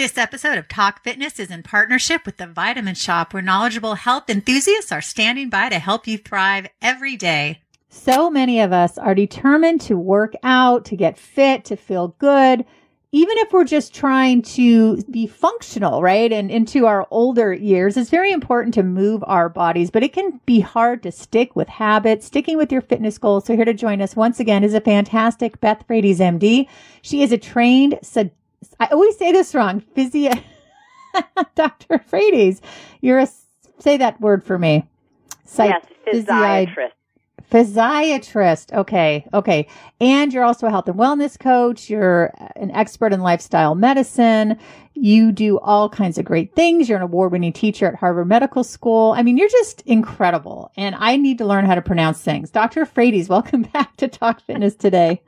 This episode of Talk Fitness is in partnership with the Vitamin Shoppe, where knowledgeable health enthusiasts are standing by to help you thrive every day. So many of us are determined to work out, to get fit, to feel good, even if we're just trying to be functional, right? And into our older years, it's very important to move our bodies, but it can be hard to stick with habits, sticking with your fitness goals. So here to join us once again is a fantastic Beth Frates, MD. She is a trained I always say this wrong. Physio, Dr. Frates, you're a, say that word for me. Psych- yes, physiatrist. Physiatrist. Okay. Okay. And you're also a health and wellness coach. You're an expert in lifestyle medicine. You do all kinds of great things. You're an award winning teacher at Harvard Medical School. I mean, you're just incredible. And I need to learn how to pronounce things. Dr. Frates, welcome back to Talk Fitness today.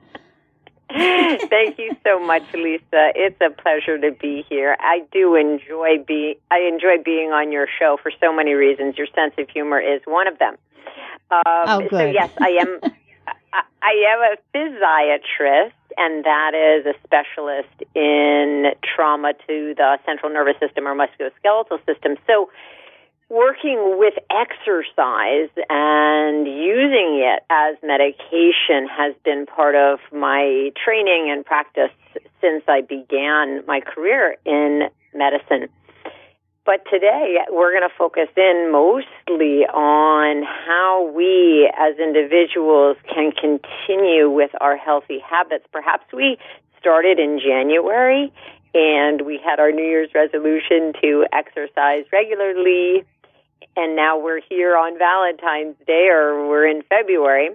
Thank you so much, Lisa. It's a pleasure to be here. I do enjoy be I enjoy being on your show for so many reasons. Your sense of humor is one of them. Um, oh, good. So yes, I am. I, I am a physiatrist, and that is a specialist in trauma to the central nervous system or musculoskeletal system. So working with exercise and using it as medication has been part of my training and practice since I began my career in medicine. But today we're going to focus in mostly on how we as individuals can continue with our healthy habits. Perhaps we started in January and we had our New Year's resolution to exercise regularly and now we're here on Valentine's Day or we're in February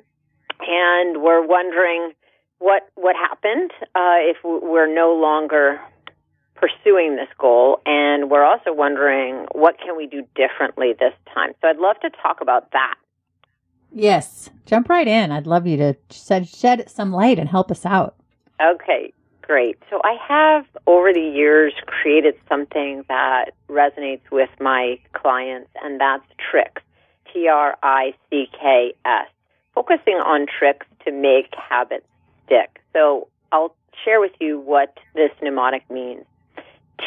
and we're wondering what what happened uh, if we're no longer pursuing this goal and we're also wondering what can we do differently this time. So i'd love to talk about that. Yes. Jump right in. I'd love you to shed, shed some light and help us out. Okay great. So I have over the years created something that resonates with my clients, and that's tricks. T R I C K S. Focusing on tricks to make habits stick. So I'll share with you what this mnemonic means.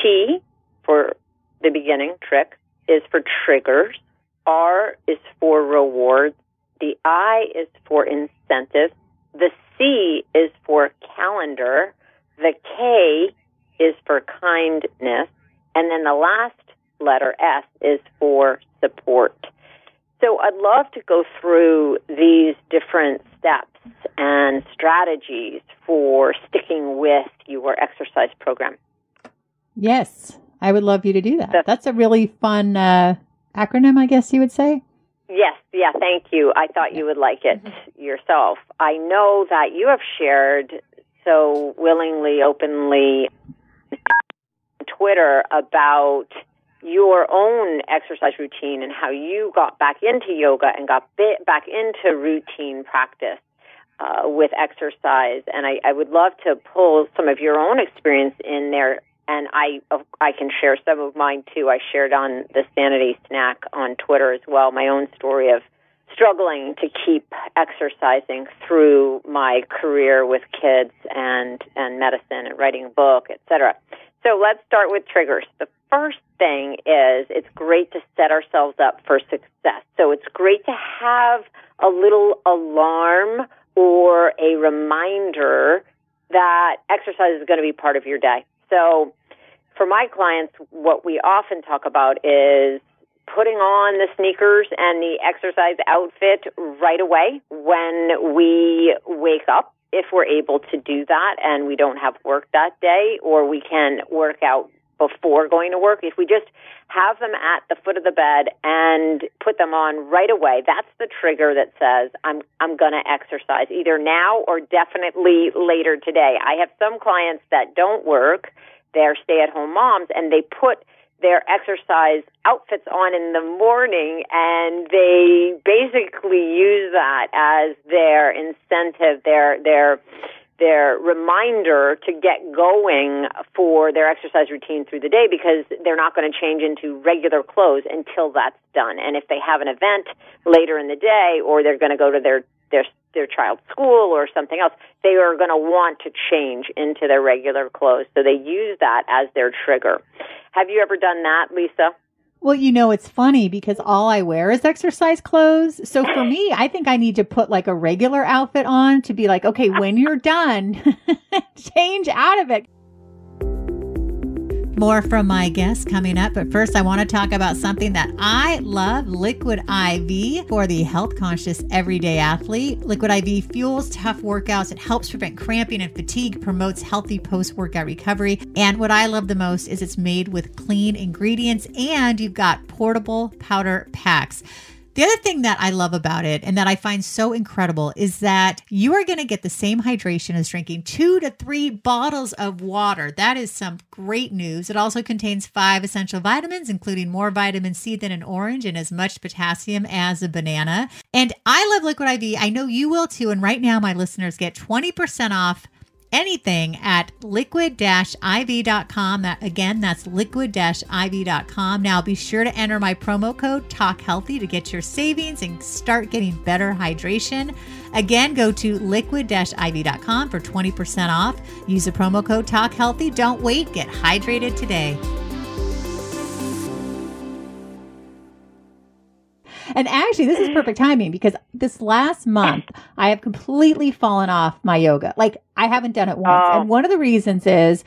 T for the beginning, trick, is for triggers. R is for rewards. The I is for incentive. The C is for calendar. The K is for kindness, and then the last letter S is for support. So I'd love to go through these different steps and strategies for sticking with your exercise program. Yes, I would love you to do that. That's a really fun uh, acronym, I guess you would say. Yes, yeah, thank you. I thought you would like it mm-hmm. yourself. I know that you have shared so willingly, openly Twitter about your own exercise routine and how you got back into yoga and got back into routine practice uh, with exercise. And I, I would love to pull some of your own experience in there. And I, I can share some of mine too. I shared on the Sanity Snack on Twitter as well, my own story of struggling to keep exercising through my career with kids and and medicine and writing a book, etc. So let's start with triggers. The first thing is it's great to set ourselves up for success. So it's great to have a little alarm or a reminder that exercise is going to be part of your day. So for my clients, what we often talk about is putting on the sneakers and the exercise outfit right away when we wake up if we're able to do that and we don't have work that day or we can work out before going to work. If we just have them at the foot of the bed and put them on right away that's the trigger that says i'm i'm going to exercise either now or definitely later today. I have some clients that don't work. They're stay at home moms and they put their exercise outfits on in the morning and they basically use that as their incentive their their their reminder to get going for their exercise routine through the day because they're not going to change into regular clothes until that's done. And if they have an event later in the day or they're going to go to their their their child's school or something else, they are going to want to change into their regular clothes. So they use that as their trigger. Have you ever done that, Lisa? Well, you know, it's funny because all I wear is exercise clothes. So for me, I think I need to put like a regular outfit on to be like, okay, when you're done, change out of it. More from my guests coming up, but first I want to talk about something that I love Liquid IV for the health conscious everyday athlete. Liquid IV fuels tough workouts, it helps prevent cramping and fatigue, promotes healthy post workout recovery. And what I love the most is it's made with clean ingredients and you've got portable powder packs. The other thing that I love about it and that I find so incredible is that you are going to get the same hydration as drinking two to three bottles of water. That is some great news. It also contains five essential vitamins, including more vitamin C than an orange and as much potassium as a banana. And I love Liquid IV. I know you will too. And right now, my listeners get 20% off anything at liquid-iv.com. That again, that's liquid-iv.com. Now be sure to enter my promo code Talk Healthy to get your savings and start getting better hydration. Again, go to liquid-iv.com for 20% off. Use the promo code Talk Healthy. Don't wait, get hydrated today. And actually, this is perfect timing because this last month I have completely fallen off my yoga. Like I haven't done it once. Oh. And one of the reasons is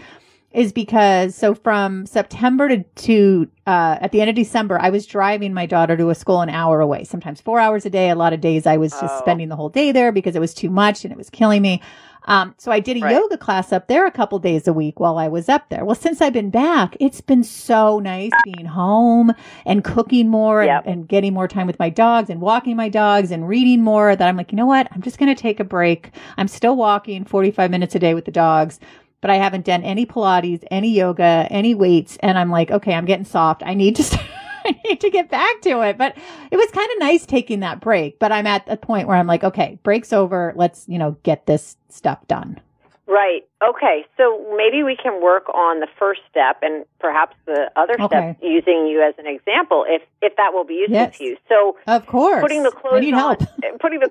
is because so from September to, to uh, at the end of December, I was driving my daughter to a school an hour away, sometimes four hours a day. A lot of days I was just Oh. spending the whole day there because it was too much and it was killing me. Um, so I did a Right. yoga class up there a couple days a week while I was up there. Well, since I've been back, it's been so nice being home and cooking more and, Yep. and getting more time with my dogs and walking my dogs and reading more that I'm like, you know what? I'm just going to take a break. I'm still walking 45 minutes a day with the dogs, but I haven't done any Pilates, any yoga, any weights. And I'm like, okay, I'm getting soft. I need to start. I need to get back to it. But it was kind of nice taking that break. But I'm at a point where I'm like, okay, break's over. Let's, you know, get this stuff done. Right. Okay. So maybe we can work on the first step and perhaps the other Okay. step using you as an example if if that will be useful Yes. to you. So Of course. putting the clothes I need on help. putting the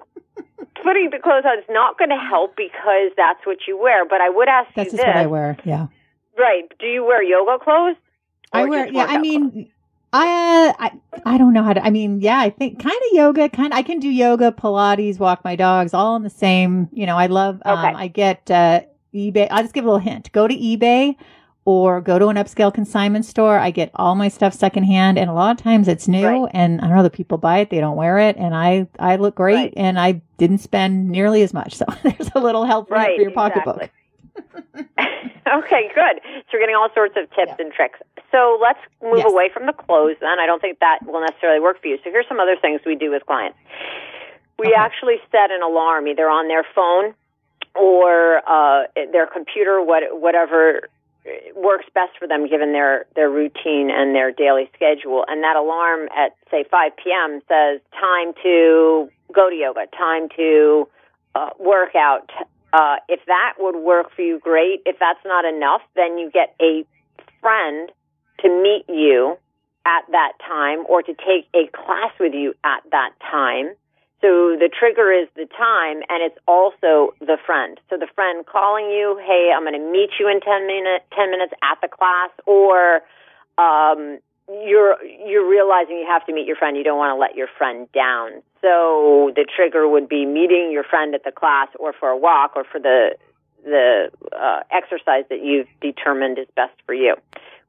putting the clothes on is not going to help because that's what you wear, but I would ask That's you just this. what I wear. Yeah. Right. Do you wear yoga clothes? I wear, yeah, I mean clothes? I, uh, I, I don't know how to, I mean, yeah, I think kind of yoga, kind of, I can do yoga, Pilates, walk my dogs, all in the same, you know, I love, um, Okay. I get, uh, eBay. I'll just give a little hint. Go to eBay or go to an upscale consignment store. I get all my stuff secondhand and a lot of times it's new Right. and I don't know, the people buy it, they don't wear it and I, I look great Right. and I didn't spend nearly as much. So there's a little help Right, for your pocketbook. okay, good. So you're getting all sorts of tips Yeah. and tricks. So let's move Yes. away from the clothes then. I don't think that will necessarily work for you. So here's some other things we do with clients. We Okay. actually set an alarm either on their phone or uh, their computer, what, whatever works best for them given their, their routine and their daily schedule. And that alarm at, say, 5 p.m. says time to go to yoga, time to uh, work out. Uh, if that would work for you, great. If that's not enough, then you get a friend to meet you at that time or to take a class with you at that time. So the trigger is the time and it's also the friend. So the friend calling you, hey, I'm going to meet you in 10 minutes, 10 minutes at the class or, um, you're, you're realizing you have to meet your friend. You don't want to let your friend down. So the trigger would be meeting your friend at the class or for a walk or for the, the, uh, exercise that you've determined is best for you.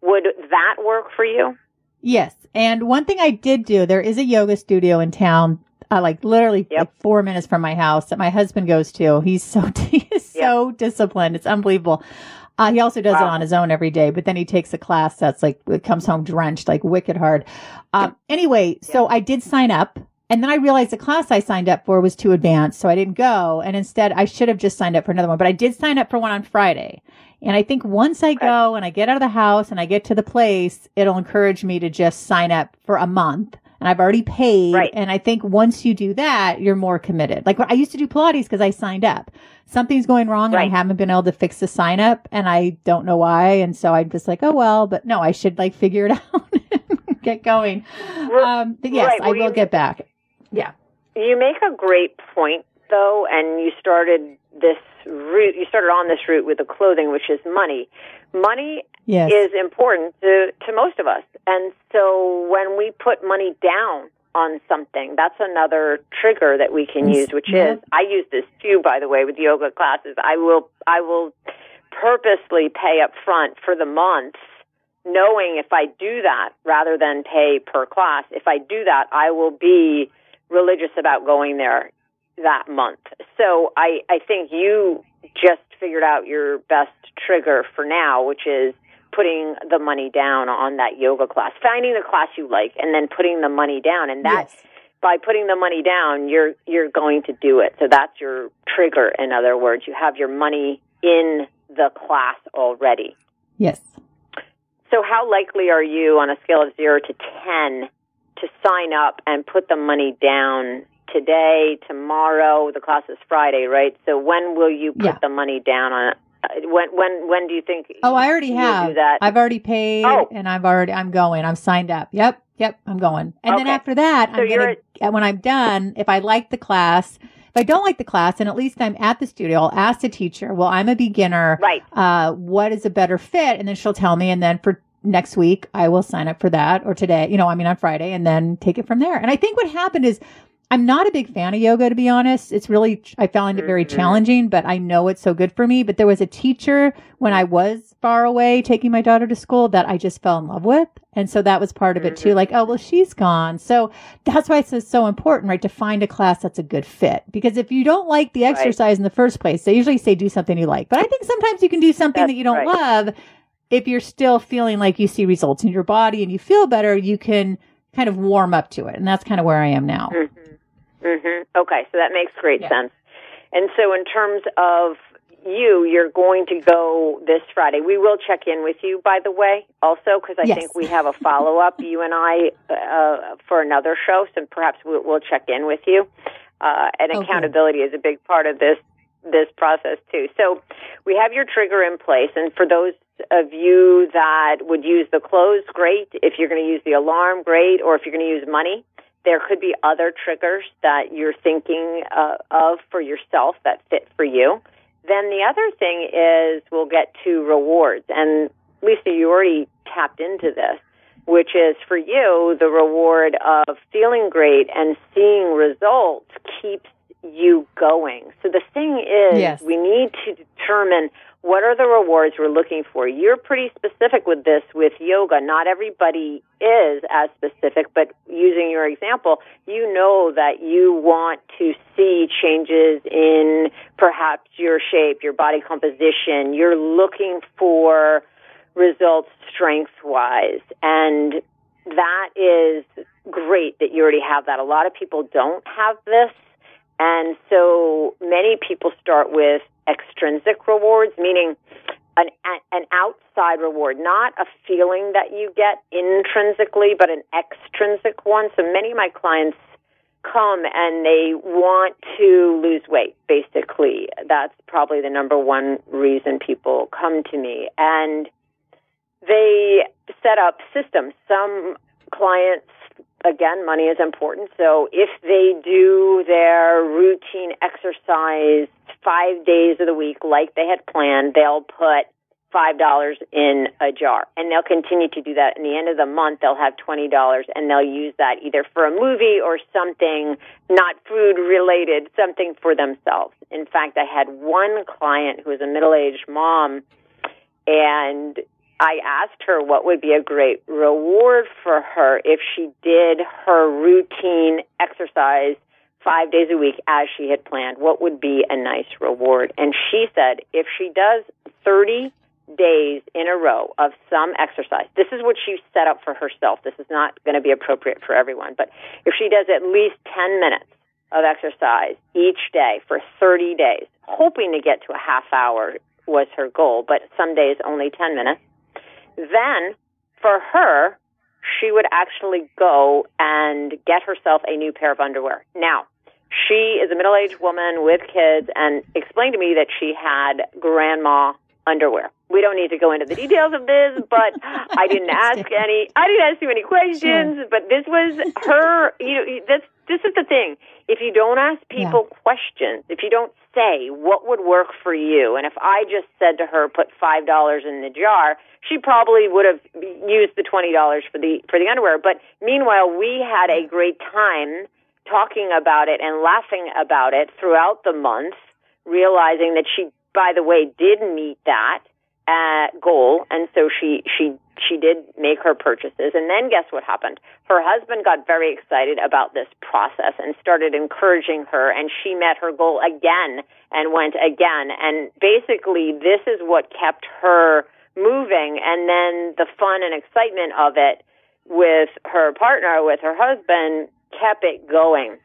Would that work for you? Yes. And one thing I did do, there is a yoga studio in town, uh, like literally Yep. like four minutes from my house that my husband goes to. He's so, he is so disciplined. It's unbelievable. Uh, he also does it on his own every day, but then he takes a class that's like, it comes home drenched, like wicked hard. Um, anyway, so I did sign up and then I realized the class I signed up for was too advanced. So I didn't go. And instead I should have just signed up for another one, but I did sign up for one on Friday. And I think once I go and I get out of the house and I get to the place, it'll encourage me to just sign up for a month. And I've already paid. Right. And I think once you do that, you're more committed. Like I used to do Pilates because I signed up. Something's going wrong and I haven't been able to fix the sign up and I don't know why. And so I'm just like, oh well, but no, I should like figure it out and get going. Right. Um, but yes, Right. I will get back. Yeah. You make a great point, though, and you started this route. You started on this route with the clothing, which is money. Money Yes. is important to, to most of us. And so when we put money down on something, that's another trigger that we can use, which Yeah. is I use this too, by the way, with yoga classes. I will I will purposely pay up front for the month, knowing if I do that rather than pay per class, if I do that, I will be religious about going there that month. So I, I think you just figured out your best trigger for now, which is putting the money down on that yoga class, finding the class you like, and then putting the money down. And that Yes. by putting the money down, you're you're going to do it. So that's your trigger. In other words, you have your money in the class already. Yes. So how likely are you on a scale of zero to ten to sign up and put the money down today, tomorrow? The class is Friday, right? So when will you put Yeah. the money down on? Uh, when when when do you think? Oh, I already have. do that? I've already paid Oh. and I've already I'm going. I'm signed up. Yep. Yep. I'm going. And then after that, So I'm gonna when I'm done, if I like the class, if I don't like the class, and at least I'm at the studio, I'll ask the teacher, well, I'm a beginner. right. Uh, what is a better fit? And then she'll tell me. And then for next week, I will sign up for that or today, you know, I mean, on Friday and then take it from there. And I think what happened is I'm not a big fan of yoga, to be honest. It's really, I found it very Mhm. challenging, but I know it's so good for me. But there was a teacher when I was far away taking my daughter to school that I just fell in love with. And so that was part of it too. Mhm. Like, oh, well, she's gone. So that's why it's so important, right? To find a class that's a good fit. Because if you don't like the exercise in the first place, they usually say do something you like. But I think sometimes you can do something That's that you don't right. love. If you're still feeling like you see results in your body and you feel better, you can kind of warm up to it. And that's kind of where I am now. hmm hmm Okay, so that makes great Yeah. sense. And so, in terms of you, you're going to go this Friday. We will check in with you, by the way, also, because I Yes. think we have a follow up, you and I, uh, for another show. So perhaps we'll, we'll check in with you. Uh, and Okay. accountability is a big part of this this process too. So we have your trigger in place, and for those of you that would use the clothes, great. If you're going to use the alarm, great. Or if you're going to use money, there could be other triggers that you're thinking uh, of for yourself that fit for you. Then the other thing is we'll get to rewards. And Lisa, you already tapped into this, which is for you, the reward of feeling great and seeing results keeps you going. So the thing is, Yes. we need to determine what are the rewards we're looking for. You're pretty specific with this with yoga. Not everybody is as specific, but using your example, you know that you want to see changes in perhaps your shape, your body composition. You're looking for results strength wise. And that is great that you already have that. A lot of people don't have this. And so many people start with extrinsic rewards, meaning an, an outside reward, not a feeling that you get intrinsically, but an extrinsic one. So many of my clients come and they want to lose weight, basically. That's probably the number one reason people come to me. And they set up systems. Some clients, again, money is important. So if they do their routine exercise five days of the week like they had planned, they'll put five dollars in a jar. And they'll continue to do that. In the end of the month they'll have twenty dollars and they'll use that either for a movie or something not food related something for themselves. In fact i had one client who was a middle aged mom and I asked her what would be a great reward for her if she did her routine exercise five days a week as she had planned. What would be a nice reward? And she said if she does 30 days in a row of some exercise, this is what she set up for herself. This is not going to be appropriate for everyone, but if she does at least 10 minutes of exercise each day for 30 days, hoping to get to a half hour was her goal, but some days only 10 minutes. Then for her, she would actually go and get herself a new pair of underwear. Now, she is a middle aged woman with kids and explained to me that she had grandma underwear. We don't need to go into the details of this, but I didn't ask any I didn't ask too many questions, but this was her you know that's this is the thing. If you don't ask people yeah. questions, if you don't say what would work for you, and if I just said to her, put five dollars in the jar, she probably would have used the twenty dollars for the for the underwear. But meanwhile, we had a great time talking about it and laughing about it throughout the month, realizing that she, by the way, did meet that uh, goal, and so she she she did make her purchases. And then guess what happened? Her husband got very excited about this process and started encouraging her, and she met her goal again and went again. And basically, this is what kept her moving. And then the fun and excitement of it with her partner, with her husband, kept it going.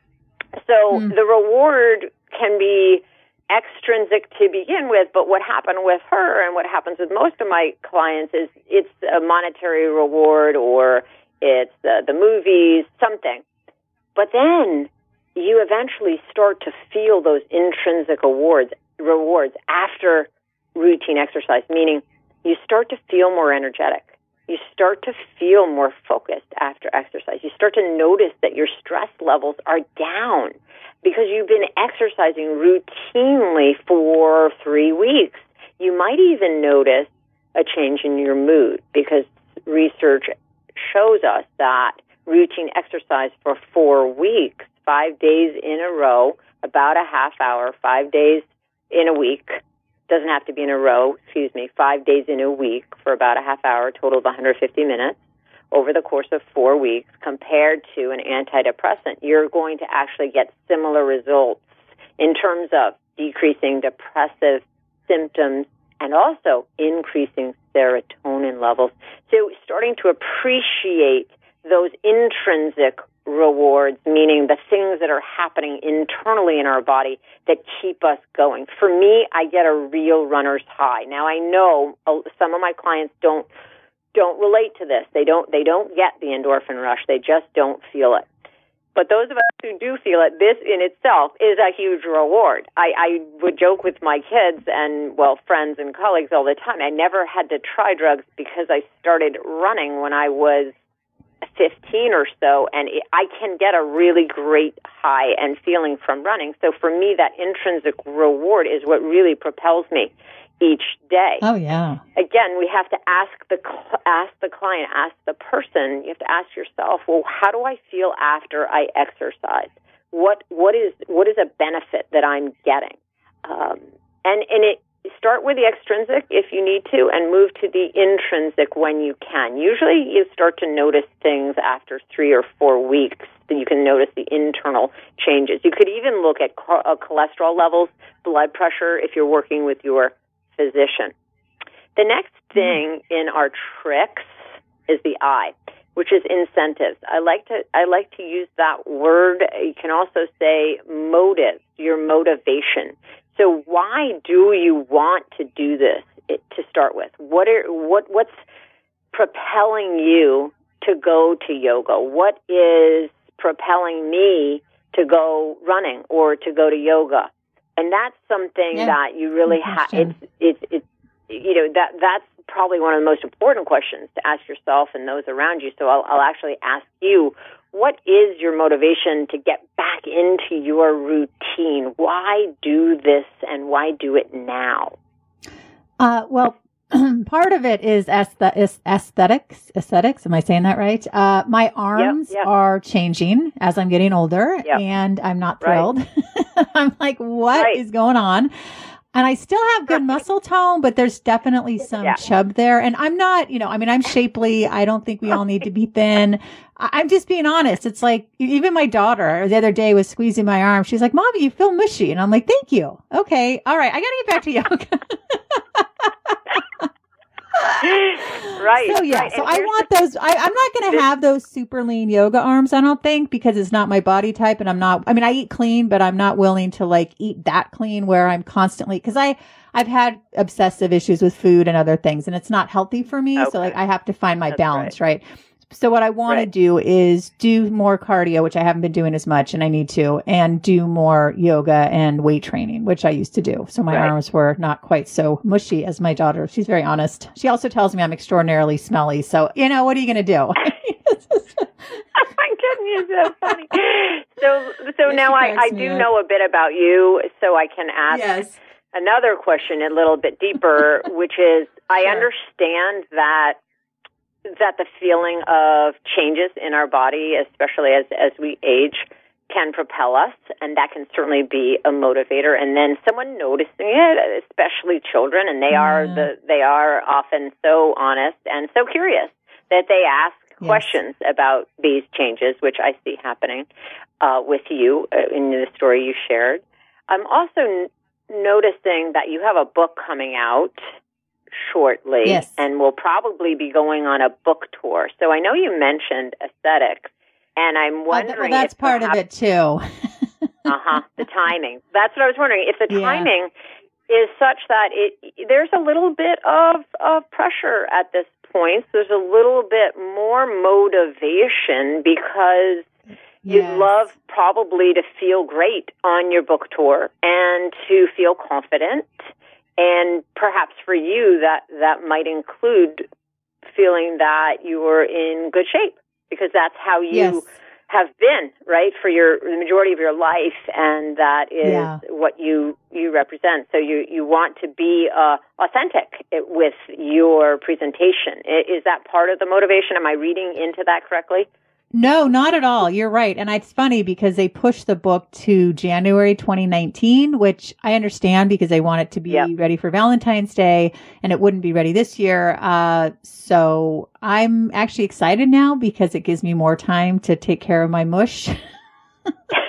So mm. the reward can be extrinsic to begin with, but what happened with her and what happens with most of my clients is it's a monetary reward or it's the, the movies, something. But then you eventually start to feel those intrinsic awards, rewards after routine exercise, meaning you start to feel more energetic. You start to feel more focused after exercise. You start to notice that your stress levels are down because you've been exercising routinely for three weeks. You might even notice a change in your mood because research shows us that routine exercise for four weeks, five days in a row, about a half hour, five days in a week, doesn't have to be in a row, excuse me, five days in a week for about a half hour, total of 150 minutes over the course of four weeks compared to an antidepressant, you're going to actually get similar results in terms of decreasing depressive symptoms and also increasing serotonin levels. So starting to appreciate those intrinsic rewards, meaning the things that are happening internally in our body that keep us going. For me, I get a real runner's high. Now I know uh, some of my clients don't don't relate to this. They don't they don't get the endorphin rush. They just don't feel it. But those of us who do feel it, this in itself is a huge reward. I, I would joke with my kids and well friends and colleagues all the time. I never had to try drugs because I started running when I was 15 or so, and it, I can get a really great high and feeling from running. So for me, that intrinsic reward is what really propels me each day. Oh yeah. Again, we have to ask the ask the client, ask the person. You have to ask yourself, well, how do I feel after I exercise? What what is what is a benefit that I'm getting? Um, and and it start with the extrinsic if you need to, and move to the intrinsic when you can. Usually, you start to notice things after three or four weeks. That you can notice the internal changes. You could even look at uh, cholesterol levels, blood pressure if you're working with your physician. The next thing in our tricks is the I, which is incentives. I like to I like to use that word. You can also say motive, your motivation. So why do you want to do this to start with? What are what what's propelling you to go to yoga? What is propelling me to go running or to go to yoga? and that's something yeah. that you really have. It's it's it's you know that that's probably one of the most important questions to ask yourself and those around you. So I'll, I'll actually ask you, what is your motivation to get back into your routine? Why do this and why do it now? Uh, well, part of it is aesthetics. Aesthetics. Am I saying that right? Uh, my arms yep, yep. are changing as I'm getting older, yep. and I'm not thrilled. Right. I'm like, what right. is going on? And I still have good muscle tone, but there's definitely some yeah. chub there. And I'm not, you know, I mean, I'm shapely. I don't think we all need to be thin. I'm just being honest. It's like even my daughter the other day was squeezing my arm. She's like, "Mommy, you feel mushy," and I'm like, "Thank you." Okay, all right, I got to get back to yoga. right. So yeah, right. so I want those. I, am not going to have those super lean yoga arms. I don't think because it's not my body type, and I'm not. I mean, I eat clean, but I'm not willing to like eat that clean where I'm constantly because I I've had obsessive issues with food and other things, and it's not healthy for me. Okay. So like I have to find my That's balance, right? right? So what I want right. to do is do more cardio, which I haven't been doing as much and I need to, and do more yoga and weight training, which I used to do. So my right. arms were not quite so mushy as my daughter. She's very honest. She also tells me I'm extraordinarily smelly. So, you know, what are you going to do? oh my goodness, so funny. So, so now I, I do up. know a bit about you, so I can ask yes. another question a little bit deeper, which is I Sure. understand that that the feeling of changes in our body, especially as as we age, can propel us, and that can certainly be a motivator. And then someone noticing it, especially children, and they are the they are often so honest and so curious that they ask Yes. questions about these changes, which I see happening uh, with you uh, in the story you shared. I'm also n- noticing that you have a book coming out shortly Yes. and will probably be going on a book tour. So I know you mentioned aesthetics, and I'm Oh, wondering well, that's part of it too. uh huh. The timing. That's what I was wondering. If the Yeah. timing is such that it there's a little bit of of pressure at this point. So there's a little bit more motivation because you'd Yes. love probably to feel great on your book tour and to feel confident. And perhaps for you that that might include feeling that you're in good shape because that's how you Yes. have been, right, for your the majority of your life, and that is Yeah. what you you represent. So you you want to be uh, authentic with your presentation. Is that part of the motivation? Am I reading into that correctly? No, not at all. You're right. And it's funny because they pushed the book to January 2019, which I understand because they want it to be Yep. ready for Valentine's Day and it wouldn't be ready this year. Uh, so I'm actually excited now because it gives me more time to take care of my mush.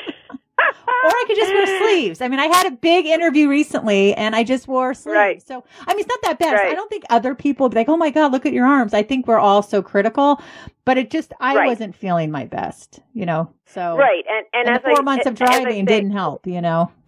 or I could just wear sleeves. I mean, I had a big interview recently and I just wore sleeves. Right. So, I mean, it's not that bad. So I don't think other people would be like, oh my God, look at your arms. I think we're all so critical, but it just, I Right. wasn't feeling my best, you know? So, Right, and and, And, four I, months of driving didn't help, you know?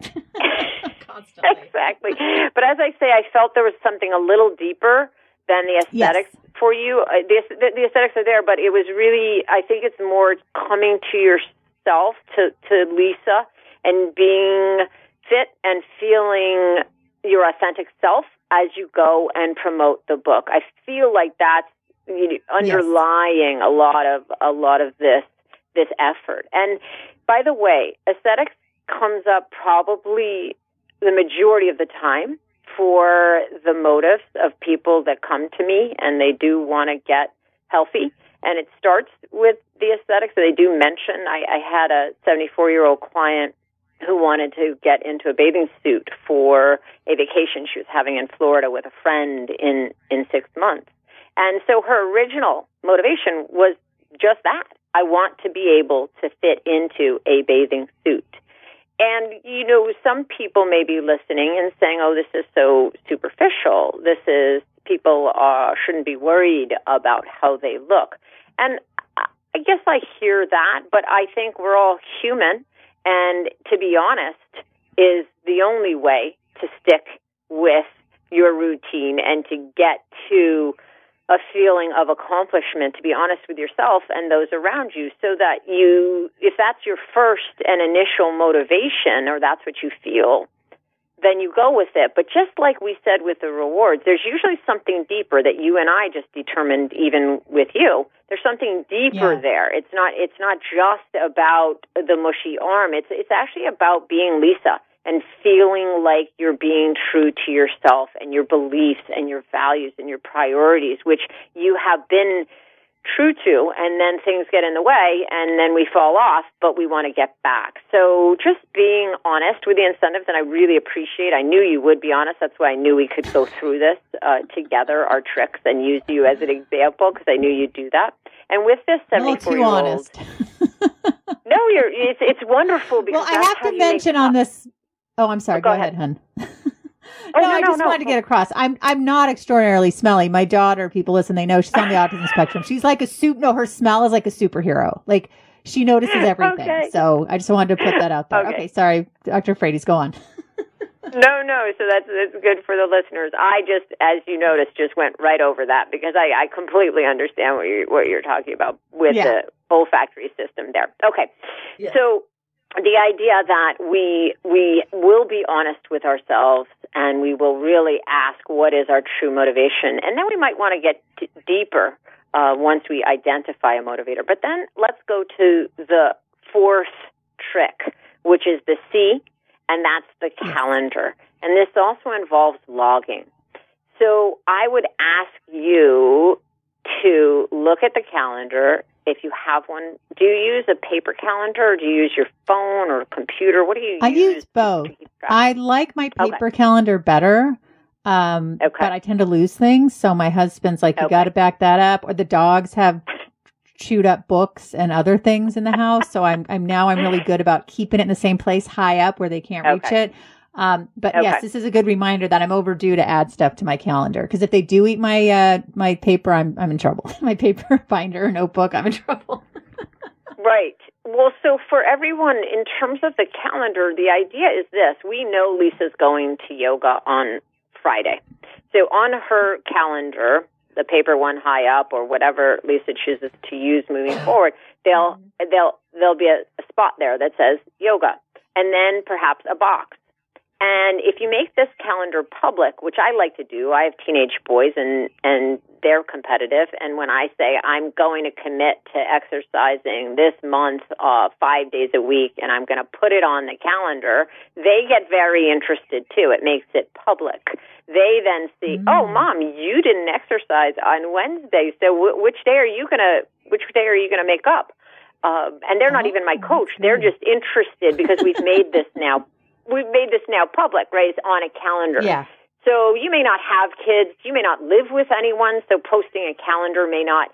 exactly. But as I say, I felt there was something a little deeper than the aesthetics Yes. for you. Uh, the, the, the aesthetics are there, but it was really, I think it's more coming to yourself, to, to Lisa, and being fit and feeling your authentic self as you go and promote the book. I feel like that's underlying a lot of a lot of this this effort. And by the way, aesthetics comes up probably the majority of the time for the motives of people that come to me and they do want to get healthy. And it starts with the aesthetics. That they do mention, I, I had a 74 year old client who wanted to get into a bathing suit for a vacation she was having in Florida with a friend in, in six months. And so her original motivation was just that. I want to be able to fit into a bathing suit. And, you know, some people may be listening and saying, oh, this is so superficial. This is, people uh, shouldn't be worried about how they look. And I guess I hear that, but I think we're all human. And to be honest, is the only way to stick with your routine and to get to a feeling of accomplishment, to be honest with yourself and those around you, so that you, if that's your first and initial motivation, or that's what you feel, then you go with it. But just like we said with the rewards, there's usually something deeper that you and I just determined even with you. There's something deeper Yeah. there. It's not it's not just about the mushy arm. It's it's actually about being Lisa and feeling like you're being true to yourself and your beliefs and your values and your priorities, which you have been true to, and then things get in the way, and then we fall off, but we want to get back. So just being honest with the incentives, and I really appreciate. I knew you would be honest. That's why I knew we could go through this uh, together, our tricks, and use you as an example because I knew you'd do that. And with this A little seventy-four too year old, honest. no, you're it's it's wonderful because well, I have to mention on this. Oh, I'm sorry. Oh, go go, ahead. ahead, hun. Oh, no, no, I just no. wanted to get across. I'm I'm not extraordinarily smelly. My daughter, people listen, they know she's on the autism spectrum. She's like a soup. No, her smell is like a superhero. Like she notices everything. Okay. So I just wanted to put that out there. Okay. Okay, sorry, Dr. Frates go on. No, no. So that's that's good for the listeners. I just, as you noticed, just went right over that because I, I completely understand what you're what you're talking about with Yeah. the olfactory system there. Okay, so the idea that we we will be honest with ourselves and we will really ask what is our true motivation, and then we might want to get d- deeper uh, once we identify a motivator. But then let's go to the fourth trick, which is the C, and that's the calendar. And this also involves logging. So I would ask you to look at the calendar. If you have one, do you use a paper calendar or do you use your phone or computer? What do you use I use? use both. to keep track? I like my Okay. paper calendar better. Um, Okay. but I tend to lose things. So my husband's like, you Okay. got to back that up. Or the dogs have chewed up books and other things in the house. So I'm, I'm now I'm really good about keeping it in the same place high up where they can't reach it. Um, but Okay. yes, this is a good reminder that I'm overdue to add stuff to my calendar. Cause if they do eat my, uh, my paper, I'm, I'm in trouble. my paper binder, notebook, I'm in trouble. Right. Well, so for everyone, in terms of the calendar, the idea is this. We know Lisa's going to yoga on Friday. So on her calendar, the paper one high up or whatever Lisa chooses to use moving forward, they'll, they'll, there'll be a, a spot there that says yoga and then perhaps a box. And if you make this calendar public, which I like to do, I have teenage boys and, and they're competitive. And when I say I'm going to commit to exercising this month, uh, five days a week, and I'm going to put it on the calendar, they get very interested too. It makes it public. They then see, Mm. oh, mom, you didn't exercise on Wednesday. So w- which day are you going to, which day are you going to make up? Uh, and they're not Oh, even my coach. They're just interested because we've made this now we've made this now public, right? It's on a calendar. Yeah. So you may not have kids, you may not live with anyone, so posting a calendar may not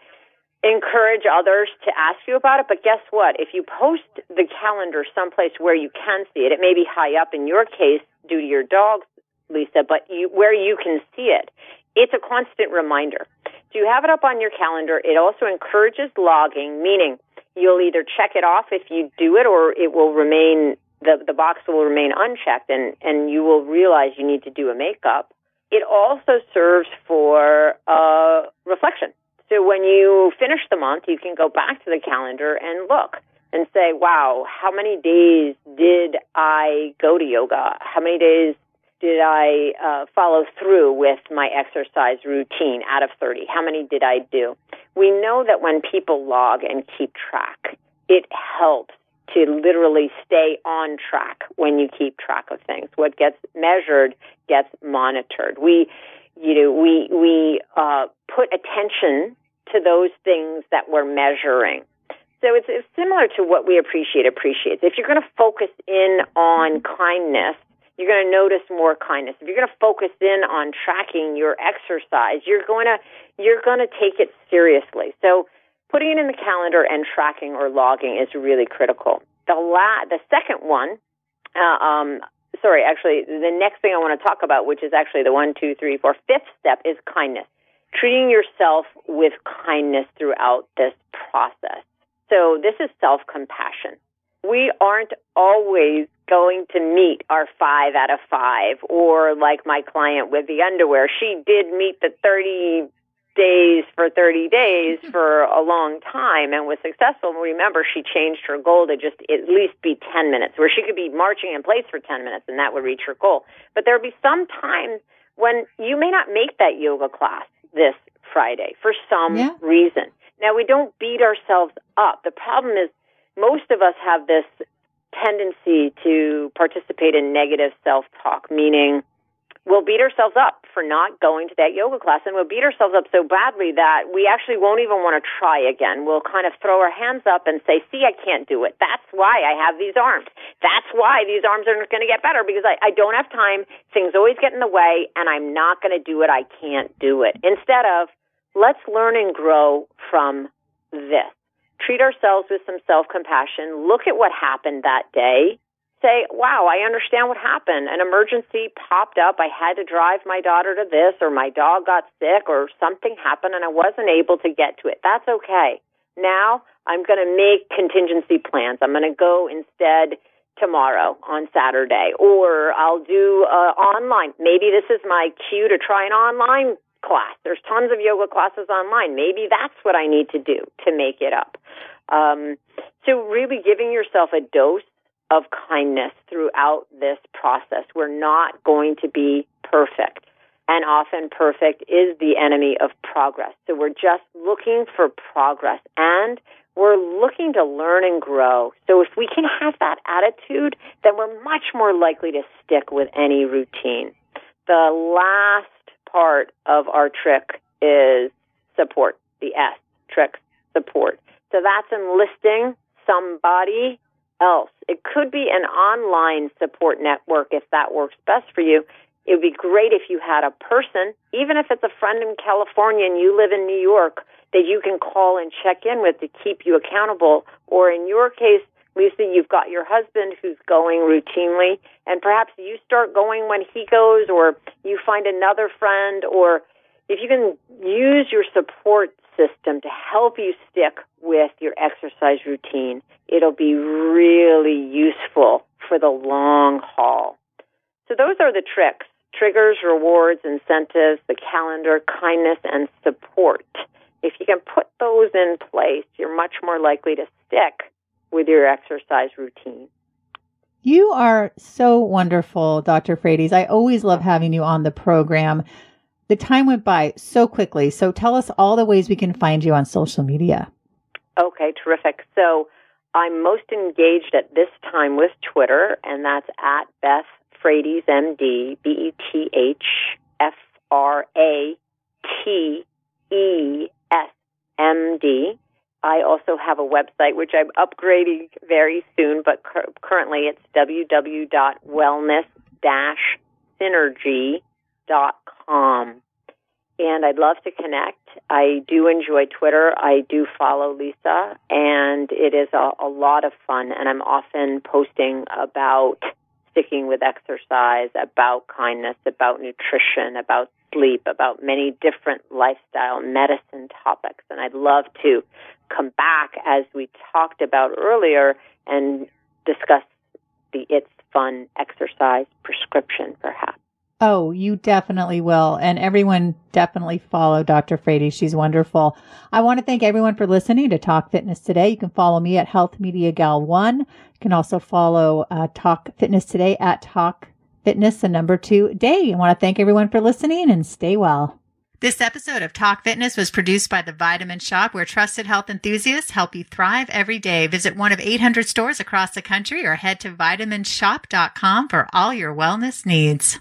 encourage others to ask you about it. But guess what? If you post the calendar someplace where you can see it, it may be high up in your case due to your dogs, Lisa, but you, where you can see it, it's a constant reminder. So you have it up on your calendar. It also encourages logging, meaning you'll either check it off if you do it or it will remain the the box will remain unchecked and and you will realize you need to do a makeup it also serves for uh reflection so when you finish the month you can go back to the calendar and look and say wow how many days did i go to yoga how many days did I uh, follow through with my exercise routine out of 30? How many did I do? We know that when people log and keep track, it helps to literally stay on track when you keep track of things. What gets measured gets monitored. We, you know, we we uh, put attention to those things that we're measuring. So it's, it's similar to what we appreciate appreciates. If you're going to focus in on kindness, you're going to notice more kindness. If you're going to focus in on tracking your exercise, you're going to you're going to take it seriously. So putting it in the calendar and tracking or logging is really critical. The la- the second one, uh, um, sorry, actually, the next thing I want to talk about, which is actually the one, two, three, four, fifth step, is kindness. Treating yourself with kindness throughout this process. So this is self compassion. We aren't always going to meet our five out of five, or like my client with the underwear, she did meet the 30 days for 30 days for a long time and was successful. Remember, she changed her goal to just at least be 10 minutes, where she could be marching in place for 10 minutes and that would reach her goal. But there would be some times when you may not make that yoga class this Friday for some Yeah. reason. Now, we don't beat ourselves up. The problem is most of us have this tendency to participate in negative self talk, meaning we'll beat ourselves up for not going to that yoga class and we'll beat ourselves up so badly that we actually won't even want to try again. We'll kind of throw our hands up and say, see, I can't do it. That's why I have these arms. That's why these arms are going to get better because I, I don't have time. Things always get in the way and I'm not going to do it. I can't do it. Instead of, let's learn and grow from this. Treat ourselves with some self compassion. Look at what happened that day. Say, wow, I understand what happened. An emergency popped up. I had to drive my daughter to this, or my dog got sick, or something happened and I wasn't able to get to it. That's okay. Now I'm going to make contingency plans. I'm going to go instead tomorrow on Saturday, or I'll do uh, online. Maybe this is my cue to try an online class. There's tons of yoga classes online. Maybe that's what I need to do to make it up. Um, so really giving yourself a dose of kindness throughout this process. We're not going to be perfect. And often perfect is the enemy of progress. So we're just looking for progress. And we're looking to learn and grow. So if we can have that attitude, then we're much more likely to stick with any routine. The last part of our trick is support, the S, trick, support. So that's enlisting somebody else. It could be an online support network if that works best for you. It would be great if you had a person, even if it's a friend in California and you live in New York, that you can call and check in with to keep you accountable. Or in your case, Lisa, you've got your husband who's going routinely, and perhaps you start going when he goes, or you find another friend, or if you can use your support system to help you stick with your exercise routine, it'll be really useful for the long haul. So those are the tricks. Triggers, rewards, incentives, the calendar, kindness, and support. If you can put those in place, you're much more likely to stick with your exercise routine. You are so wonderful, Dr. Frates. I always love having you on the program. The time went by so quickly. So tell us all the ways we can find you on social media. Okay, terrific. So I'm most engaged at this time with Twitter, and that's at Beth Frates, MD, B E T H F R A T E S M D. I also have a website which I'm upgrading very soon, but cu- currently it's www.wellness-synergy.com. And I'd love to connect. I do enjoy Twitter. I do follow Lisa, and it is a, a lot of fun. And I'm often posting about sticking with exercise, about kindness, about nutrition, about sleep, about many different lifestyle medicine topics. And I'd love to come back as we talked about earlier and discuss the It's Fun exercise prescription, perhaps. Oh, you definitely will. And everyone definitely follow Dr. Frates. She's wonderful. I want to thank everyone for listening to Talk Fitness Today. You can follow me at Health Media Gal One. You can also follow uh, Talk Fitness Today at Talk Fitness, the number two day. I want to thank everyone for listening and stay well. This episode of Talk Fitness was produced by The Vitamin Shoppe, where trusted health enthusiasts help you thrive every day. Visit one of 800 stores across the country or head to vitaminshoppe.com for all your wellness needs.